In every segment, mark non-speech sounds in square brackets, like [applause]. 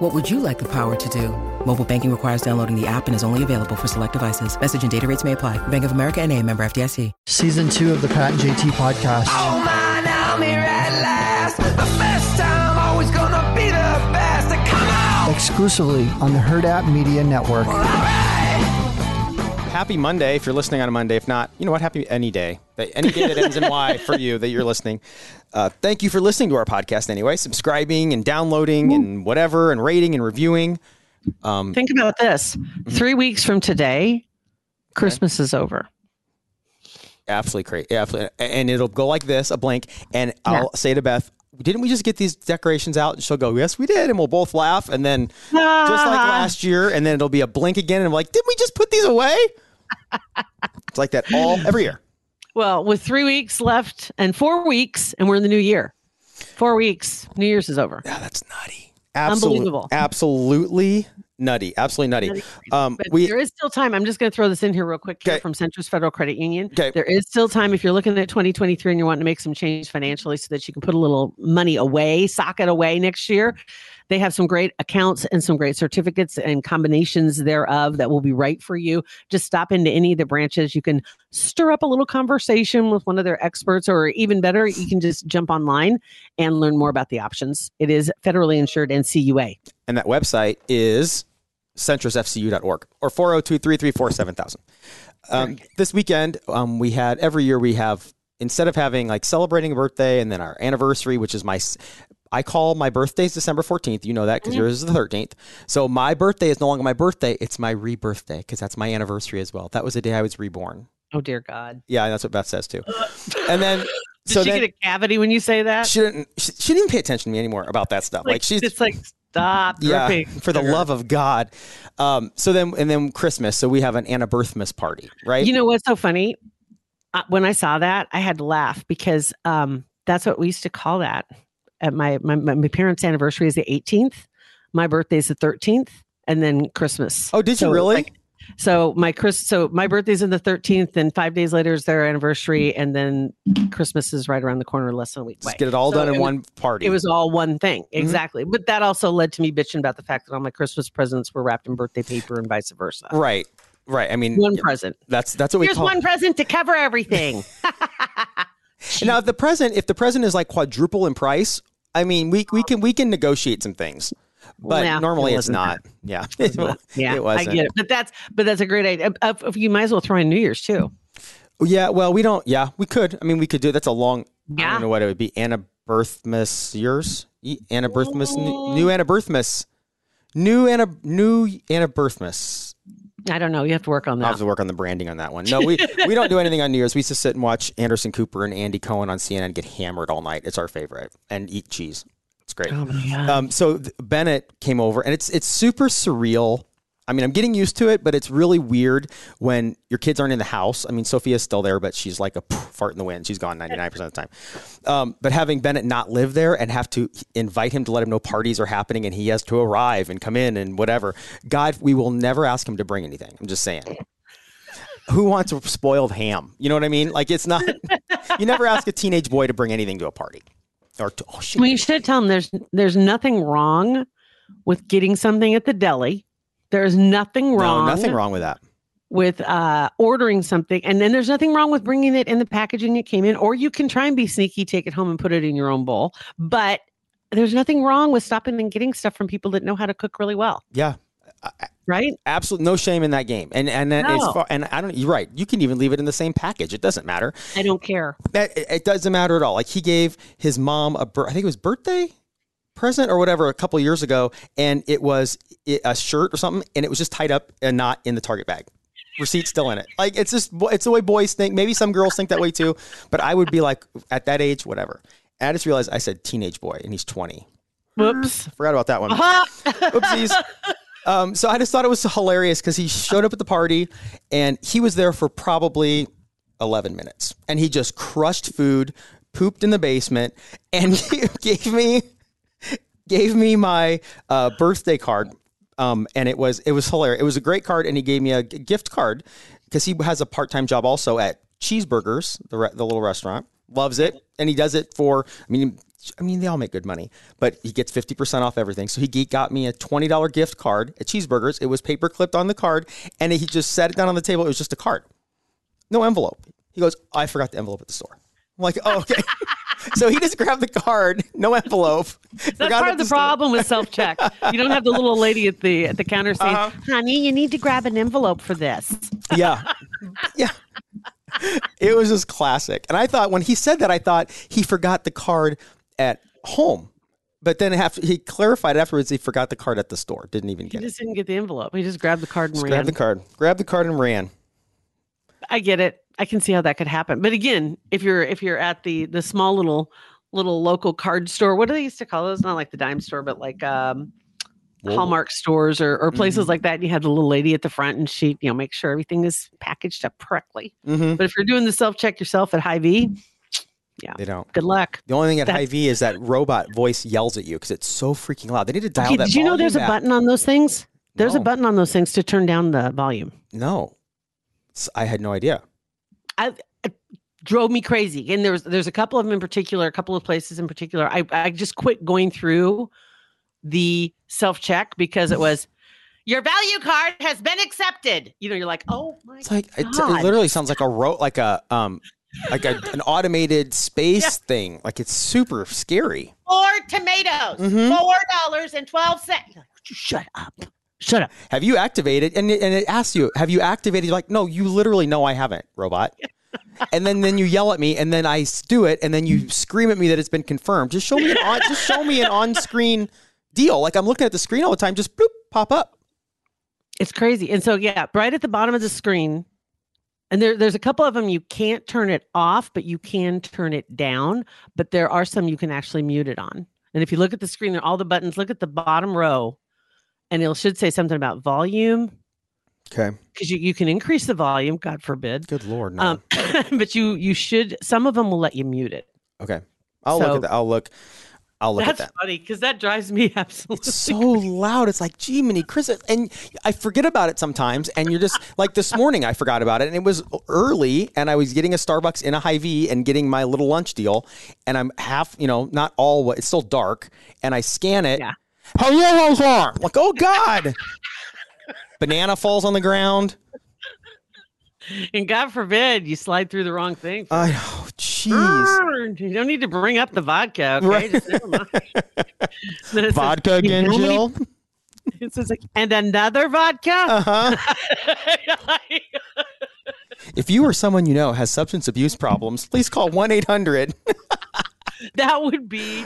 What would you like the power to do? Mobile banking requires downloading the app and is only available for select devices. Message and data rates may apply. Bank of America and a member FDIC. Season two of the Pat and JT podcast. Oh man, I'm here at last. The best time, always gonna be the best. Come on! Exclusively on the Hurrdat Media Network. Happy Monday if you're listening on a Monday. If not, you know what? Happy any day. That- Any day that ends in Y [laughs] for you that you're listening. Uh, thank you for listening to our podcast anyway, subscribing and downloading and whatever and rating and reviewing. Think about this. Three weeks from today, Christmas is over. Absolutely crazy. Absolutely. And it'll go like this, a blank. And I'll say to Beth, didn't we just get these decorations out? And she'll go, yes, we did. And we'll both laugh. And then just like [laughs] last year, and then it'll be a blink again. And I'm like, didn't we just put these away? It's like that all every year. Well, with three weeks left and four weeks, and we're in the new year. Four weeks, New Year's is over. Yeah, that's nutty. Absolute- Unbelievable. Absolutely nutty. Absolutely nutty. Um, But we there is still time. I'm just going to throw this in here real quick here Okay. from Centris Federal Credit Union. Okay. There is still time if you're looking at 2023 and you're wanting to make some change financially so that you can put a little money away, sock it away next year. They have some great accounts and some great certificates and combinations thereof that will be right for you. Just stop into any of the branches. You can stir up a little conversation with one of their experts, or even better, you can just jump online and learn more about the options. It is federally insured NCUA. and that website is centrisfcu.org or 402-334-7000. Um, this weekend, um, we had every year we have instead of having like celebrating a birthday and then our anniversary, which is my I call my birthday is December 14th. You know that because yours is the 13th. So my birthday is no longer my birthday. It's my rebirthday because that's my anniversary as well. That was the day I was reborn. Oh, dear God. Yeah, that's what Beth says too. [laughs] And then, Did so she then get a cavity when you say that? she didn't, she, she didn't pay attention to me anymore about that stuff. Like, she's, just like stop yeah, for the love of God. Um, so then, and then Christmas. So we have an Anna Birthmas party, right? You know what's so funny? Uh, when I saw that, I had to laugh because um, that's what we used to call that. At my, my my parents' anniversary is the 18th. My birthday is the 13th, and then Christmas. oh, did you really? like, so my Chris, so my birthday's in the 13th, and five days later is their anniversary, and then Christmas is right around the corner, less than a week away. Just get it all So done in was- one party. It was all one thing, Mm-hmm. exactly. But that also led to me bitching about the fact that all my Christmas presents were wrapped in birthday paper and vice versa. right, right. I mean, One present. that's that's what we Here's call. one present to cover everything. [laughs] [laughs] Now, if the present, if the present is like quadruple in price, I mean, we we can we can negotiate some things, but normally it it's wasn't. Yeah, [laughs] [laughs] it, yeah, it wasn't. I get it. But that's but that's a great idea. You might as well throw in New Year's too. Yeah, well, we don't. Yeah, we could. I mean, we could do. That's a long. Yeah. I don't know what it would be. Anna Birthmas years. E- Anna Birthmas. New, new Anna Birthmas. New Anna. New Anna Birthmas. I don't know. You have to work on that. I'll have to work on the branding on that one. No, we [laughs] we don't do anything on New Year's. We just sit and watch Anderson Cooper and Andy Cohen on CNN get hammered all night. It's our favorite, and eat cheese. It's great. Oh my God. Um, so th- Bennett came over, and it's it's super surreal. I mean, I'm getting used to it, but it's really weird when your kids aren't in the house. I mean, Sophia's still there, but she's like a poof, fart in the wind. She's gone 99% of the time. Um, but having Bennett not live there and have to invite him to let him know parties are happening and he has to arrive and come in and whatever. God, we will never ask him to bring anything. I'm just saying. Who wants a spoiled ham? You know what I mean? Like, it's not, [laughs] you never ask a teenage boy to bring anything to a party. Or to, oh, well, you should tell him there's there's nothing wrong with getting something at the deli. There's nothing wrong. No, nothing wrong with that. with uh, ordering something, and then there's nothing wrong with bringing it in the packaging it came in, or you can try and be sneaky, take it home and put it in your own bowl. But there's nothing wrong with stopping and getting stuff from people that know how to cook really well, Yeah. right? absolutely no shame in that game. And and that is No. far, and I don't. You're right. You can even leave it in the same package. It doesn't matter. I don't care. That it, it doesn't matter at all. Like he gave his mom a, I think it was birthday present or whatever a couple years ago, and it was a shirt or something, and it was just tied up and not in the Target bag. Receipt still in it. Like it's just it's the way boys think. Maybe some girls think that way too. But I would be like at that age, whatever. And I just realized I said teenage boy, and he's 20. Whoops. Forgot about that one. [laughs] Oopsies. Um, so I just thought it was hilarious because he showed up at the party and he was there for probably 11 minutes. And he just crushed food, pooped in the basement, and [laughs] gave me gave me my uh, birthday card. Um, and it was it was hilarious. It was a great card, and he gave me a gift card because he has a part time job also at Cheeseburgers, the re- the little restaurant. Loves it, and he does it for. I mean, I mean, they all make good money, but he gets fifty percent off everything. So he got me a twenty dollar gift card at Cheeseburgers. It was paper clipped on the card, and he just set it down on the table. It was just a card, no envelope. He goes, "I forgot the envelope at the store." I'm like, "Oh, okay." [laughs] so he just grabbed the card, no envelope. That's part of the problem with self check. You don't have the little lady at the at the counter saying, Uh-huh. "Honey, you need to grab an envelope for this." Yeah, yeah. It was just classic. And I thought when he said that, I thought he forgot the card at home. But then after he clarified afterwards, he forgot the card at the store. Didn't even get it. He just didn't get the envelope. He just grabbed the card and Just ran. grabbed the card. Grabbed the card and ran. I get it. I can see how that could happen. But again, if you're if you're at the the small little little local card store, what do they used to call those? Not like the dime store, but like um Hallmark stores or, or places like that. And you have the little lady at the front and she, you know, make sure everything is packaged up correctly. Mm-hmm. But if you're doing the self check yourself at Hy-Vee, yeah, They don't. good luck. The only thing at That's- Hy-Vee is that robot voice yells at you because it's so freaking loud. They need to dial Okay, that. did you know there's a button on those things? There's No. a button on those things to turn down the volume. No, I had no idea. I it drove me crazy. And there's there's a couple of them in particular, a couple of places in particular. I I just quit going through the self check because it [laughs] was your value card has been accepted. You know, you're like, oh my It's like it, God. it literally sounds like a ro- like a um like a, an automated [laughs] space thing. Like it's super scary. four tomatoes, Mhm. four dollars and twelve cents. You're like, "Would you shut up. Shut up. Have you activated? And it, and it asks you, have you activated? You're like, no, you literally know I haven't, robot. [laughs] and then then you yell at me, and then I do it, and then you scream at me that it's been confirmed. Just show me an on, just show me an [laughs] on screen deal. Like I'm looking at the screen all the time. Just bloop, pop up. It's crazy. And so yeah, right at the bottom of the screen, and there, there's a couple of them you can't turn it off, but you can turn it down. But there are some you can actually mute it on. And if you look at the screen, there all the buttons. Look at the bottom row, and it should say something about volume Okay. because you, you can increase the volume. God forbid. Good lord. No. Um, [laughs] but you you should. Some of them will let you mute it. okay. I'll look at that. I'll look. I'll look That's at that. funny because that drives me [laughs] absolutely. It's so loud. It's like, gee, mini Chris, and I forget about it sometimes. And you're just like this morning, I forgot about it, and it was early, and I was getting a Starbucks in a Hy-Vee and getting my little lunch deal, and I'm half, you know, not all. what It's still dark, and I scan it. Yeah. Hello, hello. Like, oh God. Banana falls on the ground. and God forbid you slide through the wrong thing. I oh, jeez. You don't need to bring up the vodka, okay? Right. Just never mind. [laughs] Then Vodka "You again, know how many-" Jill. [laughs] It says like, and another vodka. Uh huh. [laughs] If you or someone you know has substance abuse problems, please call 1 800. that would be.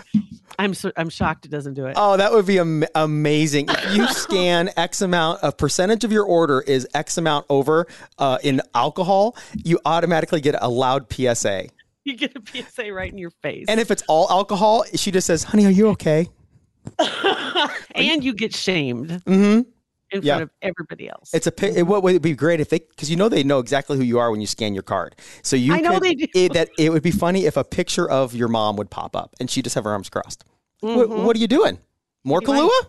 I'm so I'm shocked it doesn't do it. Oh, that would be am- amazing. If you [laughs] scan X amount, a percentage of your order is X amount over uh, in alcohol, you automatically get a loud PSA. You get a PSA right in your face, And if it's all alcohol, she just says, honey, are you okay? [laughs] and you get shamed Mm-hmm. In Yeah. front of everybody else. It's a pi- it, what would be great if they because you know they know exactly who you are when you scan your card. So you I know could- they do. It, that it would be funny if a picture of your mom would pop up and she just have her arms crossed. What, what are you doing? More Mm-hmm. You Kahlua?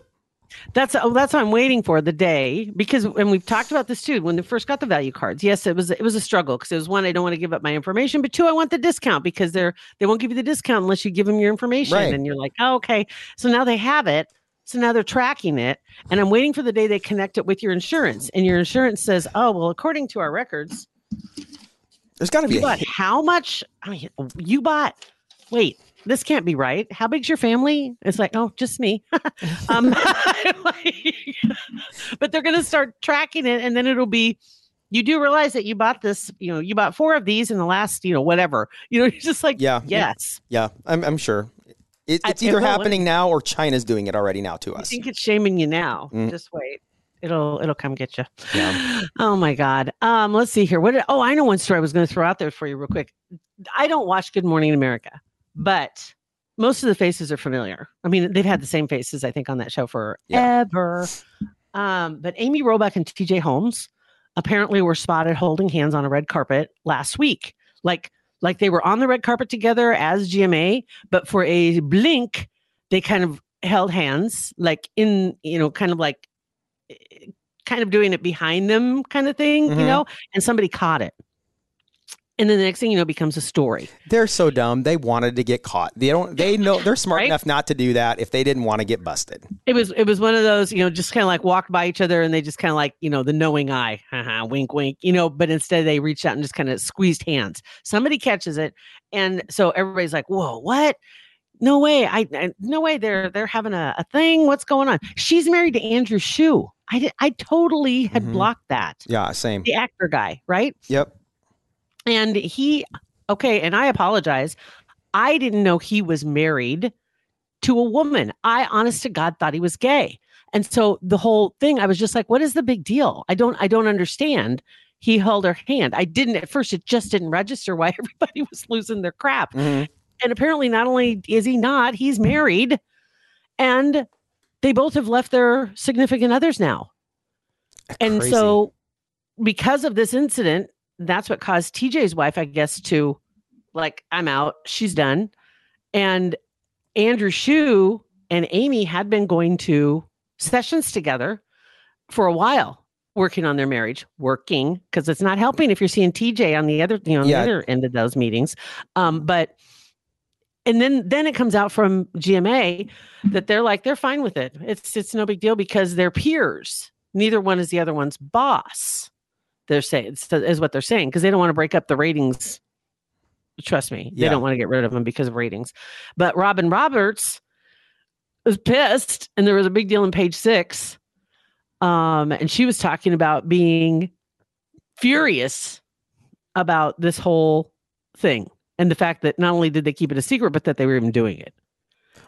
That's oh, that's what I'm waiting for the day because and we've talked about this too. When they first got the value cards, yes, it was it was a struggle because it was one I don't want to give up my information, but two I want the discount because they're they won't give you the discount unless you give them your information, Right. and you're like, oh, okay. So now they have it. So now they're tracking it, and I'm waiting for the day they connect it with your insurance, and your insurance says, oh well, according to our records, There's got to be hit. how much? I mean, you bought. Wait, this can't be right. How big's your family? It's like, oh, just me. [laughs] um, [laughs] but they're going to start tracking it, and then it'll be. You do realize that you bought this. You know, you bought four of these in the last. You know, whatever. You know, [laughs] you're just like, Yeah. yes. Yeah, I'm, I'm sure. It, it's it either will, happening now or China's doing it already now to us. I think it's shaming you now. Mm. Just wait. It'll it'll come get you. Yeah. [gasps] Oh my God. Um, let's see here. What? Did, oh, I know one story I was going to throw out there for you real quick. I don't watch Good Morning America, but most of the faces are familiar. I mean, they've had the same faces I think on that show forever. Um, but Amy Robach and T.J. Holmes apparently were spotted holding hands on a red carpet last week. Like like they were on the red carpet together as GMA, but for a blink, they kind of held hands, like in, you know, kind of like eh, kind of doing it behind them kind of thing, Mhm. you know, and somebody caught it. And then the next thing you know, becomes a story. They're so dumb. They wanted to get caught. They don't. They know they're smart Right? enough not to do that if they didn't want to get busted. It was it was one of those, you know, just kind of like walked by each other and they just kind of like, you know, the knowing eye, haha, wink, wink, you know, but instead they reached out and just kind of squeezed hands. Somebody catches it, and so everybody's like, "Whoa, what? No way! I, I no way! They're they're having a, a thing. What's going on?" She's married to Andrew Shue. I did, I totally had Mhm. blocked that. Yeah, same. The actor guy, right? Yep. And he, okay, and I apologize. I didn't know he was married to a woman. I, honest to God, thought he was gay. And so the whole thing, I was just like, what is the big deal? I don't, I don't understand. He held her hand. I didn't at first, it just didn't register why [laughs] everybody was losing their crap. Mhm. And apparently, not only is he not, he's married. And they both have left their significant others now. And Crazy. so, because of this incident, that's what caused TJ's wife, I guess, to like, I'm out, she's done. And Andrew Shue and Amy had been going to sessions together for a while, working on their marriage, working because it's not helping if you're seeing TJ on the other, you know, on Yeah. the other end of those meetings. Um, but and then then it comes out from GMA that they're like they're fine with it. It's it's no big deal because they're peers. Neither one is the other one's boss. They're saying is- what they're saying because they don't want to break up the ratings. Trust me, they don't want to get rid of them because of ratings. But Robin Roberts was pissed, and there was a big deal in Page Six. Um, and she was talking about being furious about this whole thing and the fact that not only did they keep it a secret, but that they were even doing it.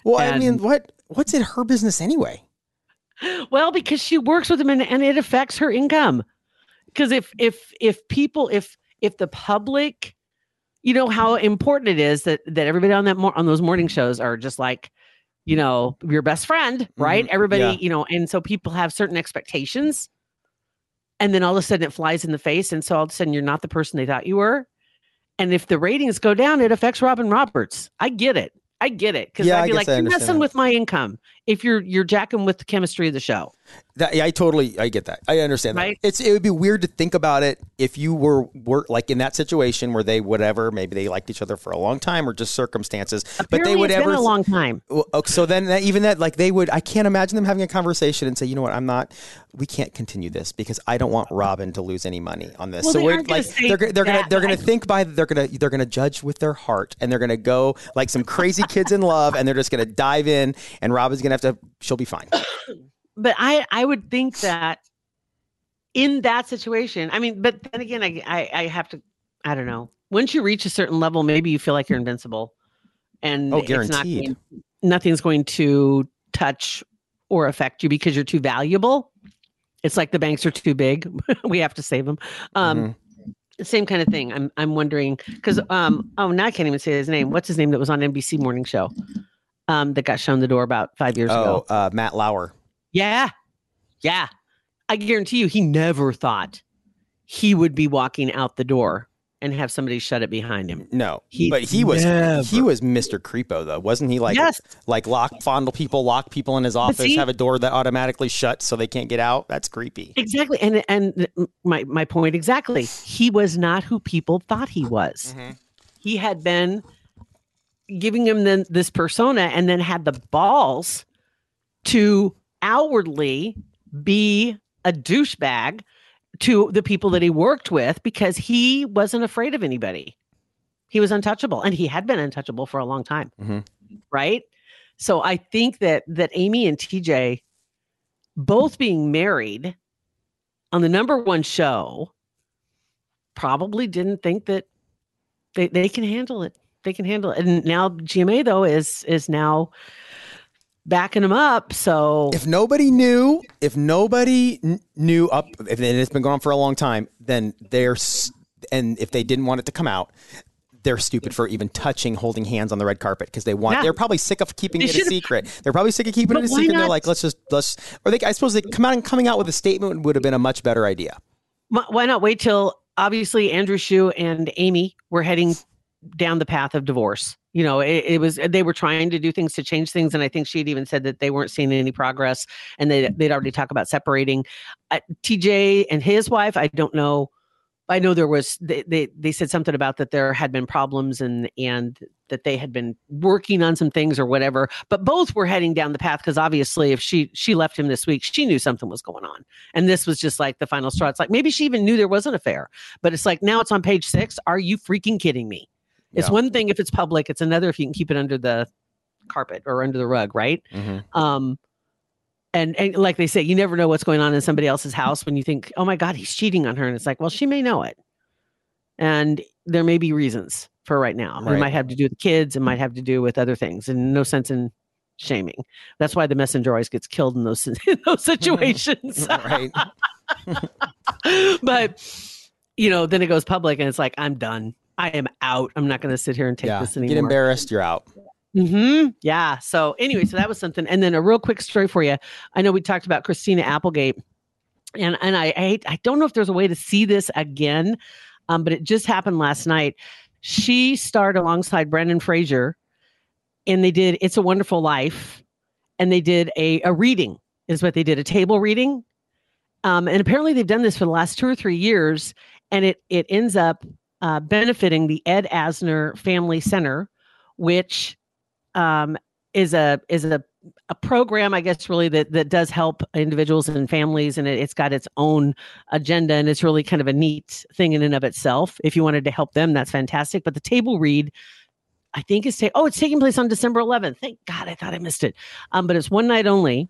Well, I mean, what what's it her business anyway? Well, because she works with them and, and it affects her income. Because if if if people if if the public, you know how important it is that that everybody on that mor- on those morning shows are just like, you know, your best friend, right? Everybody, yeah. you know, and so people have certain expectations, and then all of a sudden it flies in the face, and so all of a sudden you're not the person they thought you were. And if the ratings go down, it affects Robin Roberts. I get it. I get it because Yeah, I'd be like, you're messing that. with my income if you're you're jacking with the chemistry of the show. That, yeah, I totally, I get that. I understand Right? that. It's it would be weird to think about it if you were were like in that situation where they whatever maybe they liked each other for a long time or just circumstances, but they would it's ever been a long time. Well, okay, so then that, even that, like they would, I can't imagine them having a conversation and say, you know what, I'm not, we can't continue this because I don't want Robin to lose any money on this. Well, so we're like, they're, they're gonna, they're gonna think by, they're gonna, they're gonna judge with their heart and they're gonna go like some crazy kids in love and they're just gonna dive in and Robin's gonna have to, she'll be fine. [coughs] But I I would think that in that situation, I mean, but then again, I I, I have to, I don't know. Once you reach a certain level, maybe you feel like you're invincible, and Oh, it's not guaranteed. going, nothing's going to touch or affect you because you're too valuable. It's like the banks are too big. [laughs] we have to save them. Um, Same kind of thing. I'm I'm wondering because um oh now I can't even say his name. What's his name that was on NBC morning show? Um, that got shown the door about five years ago. Oh, uh, Matt Lauer. Yeah. Yeah. I guarantee you, he never thought he would be walking out the door and have somebody shut it behind him. No, He but he was, he was Mr. Creepo though. Wasn't he like, Yes. like lock, fondle people, lock people in his office, see- have a door that automatically shuts so they can't get out? That's creepy. Exactly. And and my my point exactly. He was not who people thought he was. He had been giving him then this persona and then had the balls to outwardly be a douchebag to the people that he worked with because he wasn't afraid of anybody. He was untouchable and he had been untouchable for a long time. Mhm. Right? So I think that that Amy and TJ both being married on the number one show probably didn't think that they, they can handle it. They can handle it. And now GMA though is is now backing them up. So if nobody knew, if nobody kn- knew up, if and it's been going on for a long time, then they're, and if they didn't want it to come out, they're stupid for even touching, holding hands on the red carpet because they want. Yeah. They're probably sick of keeping They it a secret. They're probably sick of keeping it a secret. They're like, let's just let's. Or they, I suppose they come out and coming out with a statement would have been a much better idea. Why not wait till obviously Andrew Shue and Amy were heading down the path of divorce. You know, it, it was they were trying to do things to change things, and I think she had even said that they weren't seeing any progress, and they they'd already talked about separating. Uh, TJ and his wife, I don't know. I know there was they, they they said something about that there had been problems and and that they had been working on some things or whatever, but both were heading down the path because obviously if she she left him this week, she knew something was going on, and this was just like the final straw. It's like maybe she even knew there was an affair, but it's like now it's on page six. Are you freaking kidding me? It's Yeah. one thing if it's public; it's another if you can keep it under the carpet or under the rug, right? Mhm. Um, and and like they say, you never know what's going on in somebody else's house when you think, oh my god, he's cheating on her, and it's like, well, she may know it, and there may be reasons for right now. It might have to do with kids, it might have to do with other things, and no sense in shaming. That's why the messenger always gets killed in those [laughs] in those situations. [laughs] right. [laughs] but you know, then it goes public, and it's like, I'm done. I am out. I'm not going to sit here and take yeah. this anymore. Get embarrassed, you're out. Mm-hmm. Yeah. So anyway, so that was something. And then a real quick story for you. I know we talked about Christina Applegate, and and I I, I don't know if there's a way to see this again, um, but it just happened last night. She starred alongside Brendan Fraser, and they did "It's a Wonderful Life," and they did a a reading. Is what they did a table reading, um, and apparently they've done this for the last two or three years, and it it ends up uh, benefiting the Ed Asner Family Center, which um, is a is a a program, I guess, really that that does help individuals and families, and it, it's got its own agenda, and it's really kind of a neat thing in and of itself. If you wanted to help them, that's fantastic. But the table read, I think, is ta- oh, it's taking place on December 11th. Thank God, I thought I missed it. Um, but it's one night only,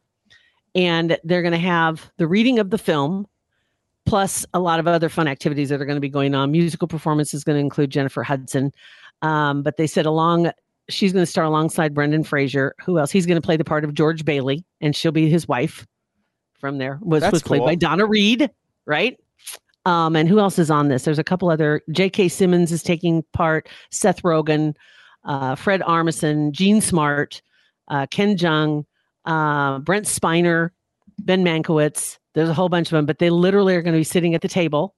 and they're going to have the reading of the film. Plus, a lot of other fun activities that are going to be going on. Musical performance is going to include Jennifer Hudson. Um, but they said along she's going to star alongside Brendan Fraser. Who else? He's going to play the part of George Bailey, and she'll be his wife. From there was That's was played by. Donna Reed, right? Um, and who else is on this? There's a couple other. J.K. Simmons is taking part. Seth Rogen, uh, Fred Armisen, Jean Smart, uh, Ken Jeong, uh, Brent Spiner, Ben Mankiewicz. There's a whole bunch of them, but they literally are going to be sitting at the table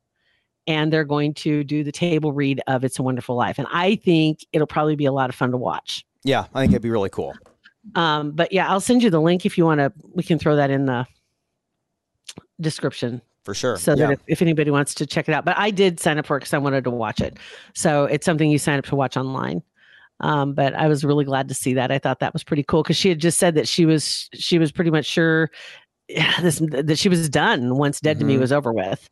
and they're going to do the table read of It's a Wonderful Life. And I think it'll probably be a lot of fun to watch. Yeah, I think it'd be really cool. Um, but yeah, I'll send you the link if you want to. We can throw that in the description For sure. so yeah. that if, if anybody wants to check it out. But I did sign up for it because I wanted to watch it. So it's something you sign up to watch online. Um, but I was really glad to see that. I thought that was pretty cool because she had just said that she was she was pretty much sure [sighs] this that she was done once Dead to Me Mhm. was over with.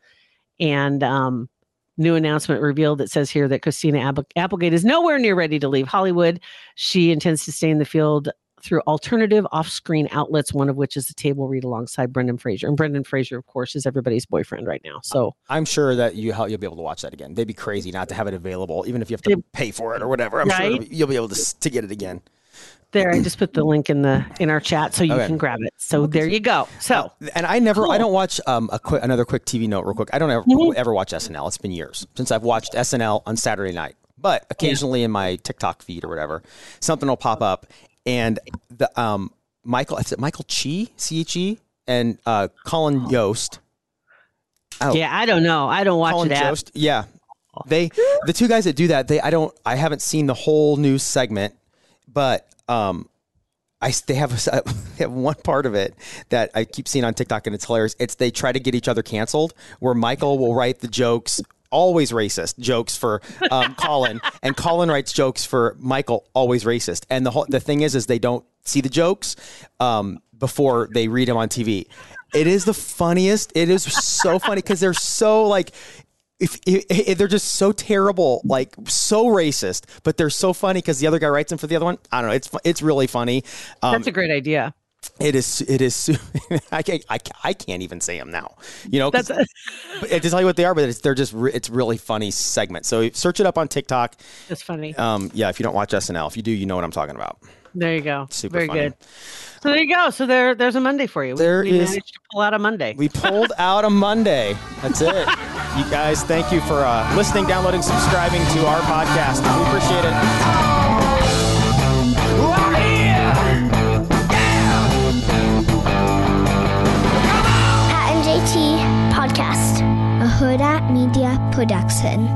And um, new announcement revealed. It says here that Christina Apple- Applegate is nowhere near ready to leave Hollywood. She intends to stay in the field through alternative off-screen outlets, one of which is the table read alongside Brendan Fraser. And Brendan Fraser, of course, is everybody's boyfriend right now. So I'm sure that you you'll be able to watch that again. They'd be crazy not to have it available, even if you have to pay for it or whatever. I'm sure Right? be- you'll be able to to get it again. There, I just put the link in the in our chat so you Okay. can grab it. So there you go. So And I never, I don't watch um a quick another quick TV note real quick. I don't ever Mhm. ever watch SNL. It's been years since I've watched SNL on Saturday night. But occasionally in my TikTok feed or whatever, something will pop up, and the um Michael, is it Michael Chi, C H E, and uh Colin Yost. Oh, yeah, I don't know. I don't watch Colin it. At, Jost. Yeah. They the two guys that do that, they I don't I haven't seen the whole news segment, but um I they have a, [laughs] they have one part of it that I keep seeing on TikTok and it's hilarious. It's they try to get each other canceled where Michael will write the jokes always racist jokes for um, Colin [laughs] and Colin writes jokes for Michael always racist. And the whole the thing is is they don't see the jokes um, before they read them on TV. It is the funniest. It is so funny because they're so like if, if, if they're just so terrible, like so racist, but they're so funny because the other guy writes them for the other one. I don't know. It's it's really funny. Um, That's a great idea. it is. It is. [laughs] I can't. I, I can't even say them now. You know, That's [laughs] but to tell you what they are, but it's, they're just. Re, it's really funny segment. So search it up on TikTok. that's funny. Um, yeah, if you don't watch SNL, if you do, you know what I'm talking about. There you go. Super Very funny. good. So there you go. So there, there's a Monday for you. We, There we is- managed to pull out a Monday. We pulled [laughs] out a Monday. That's it. You guys, thank you for uh, listening, downloading, subscribing to our podcast. We appreciate it. Yeah. Yeah. Pat and JT Podcast, a Hood production.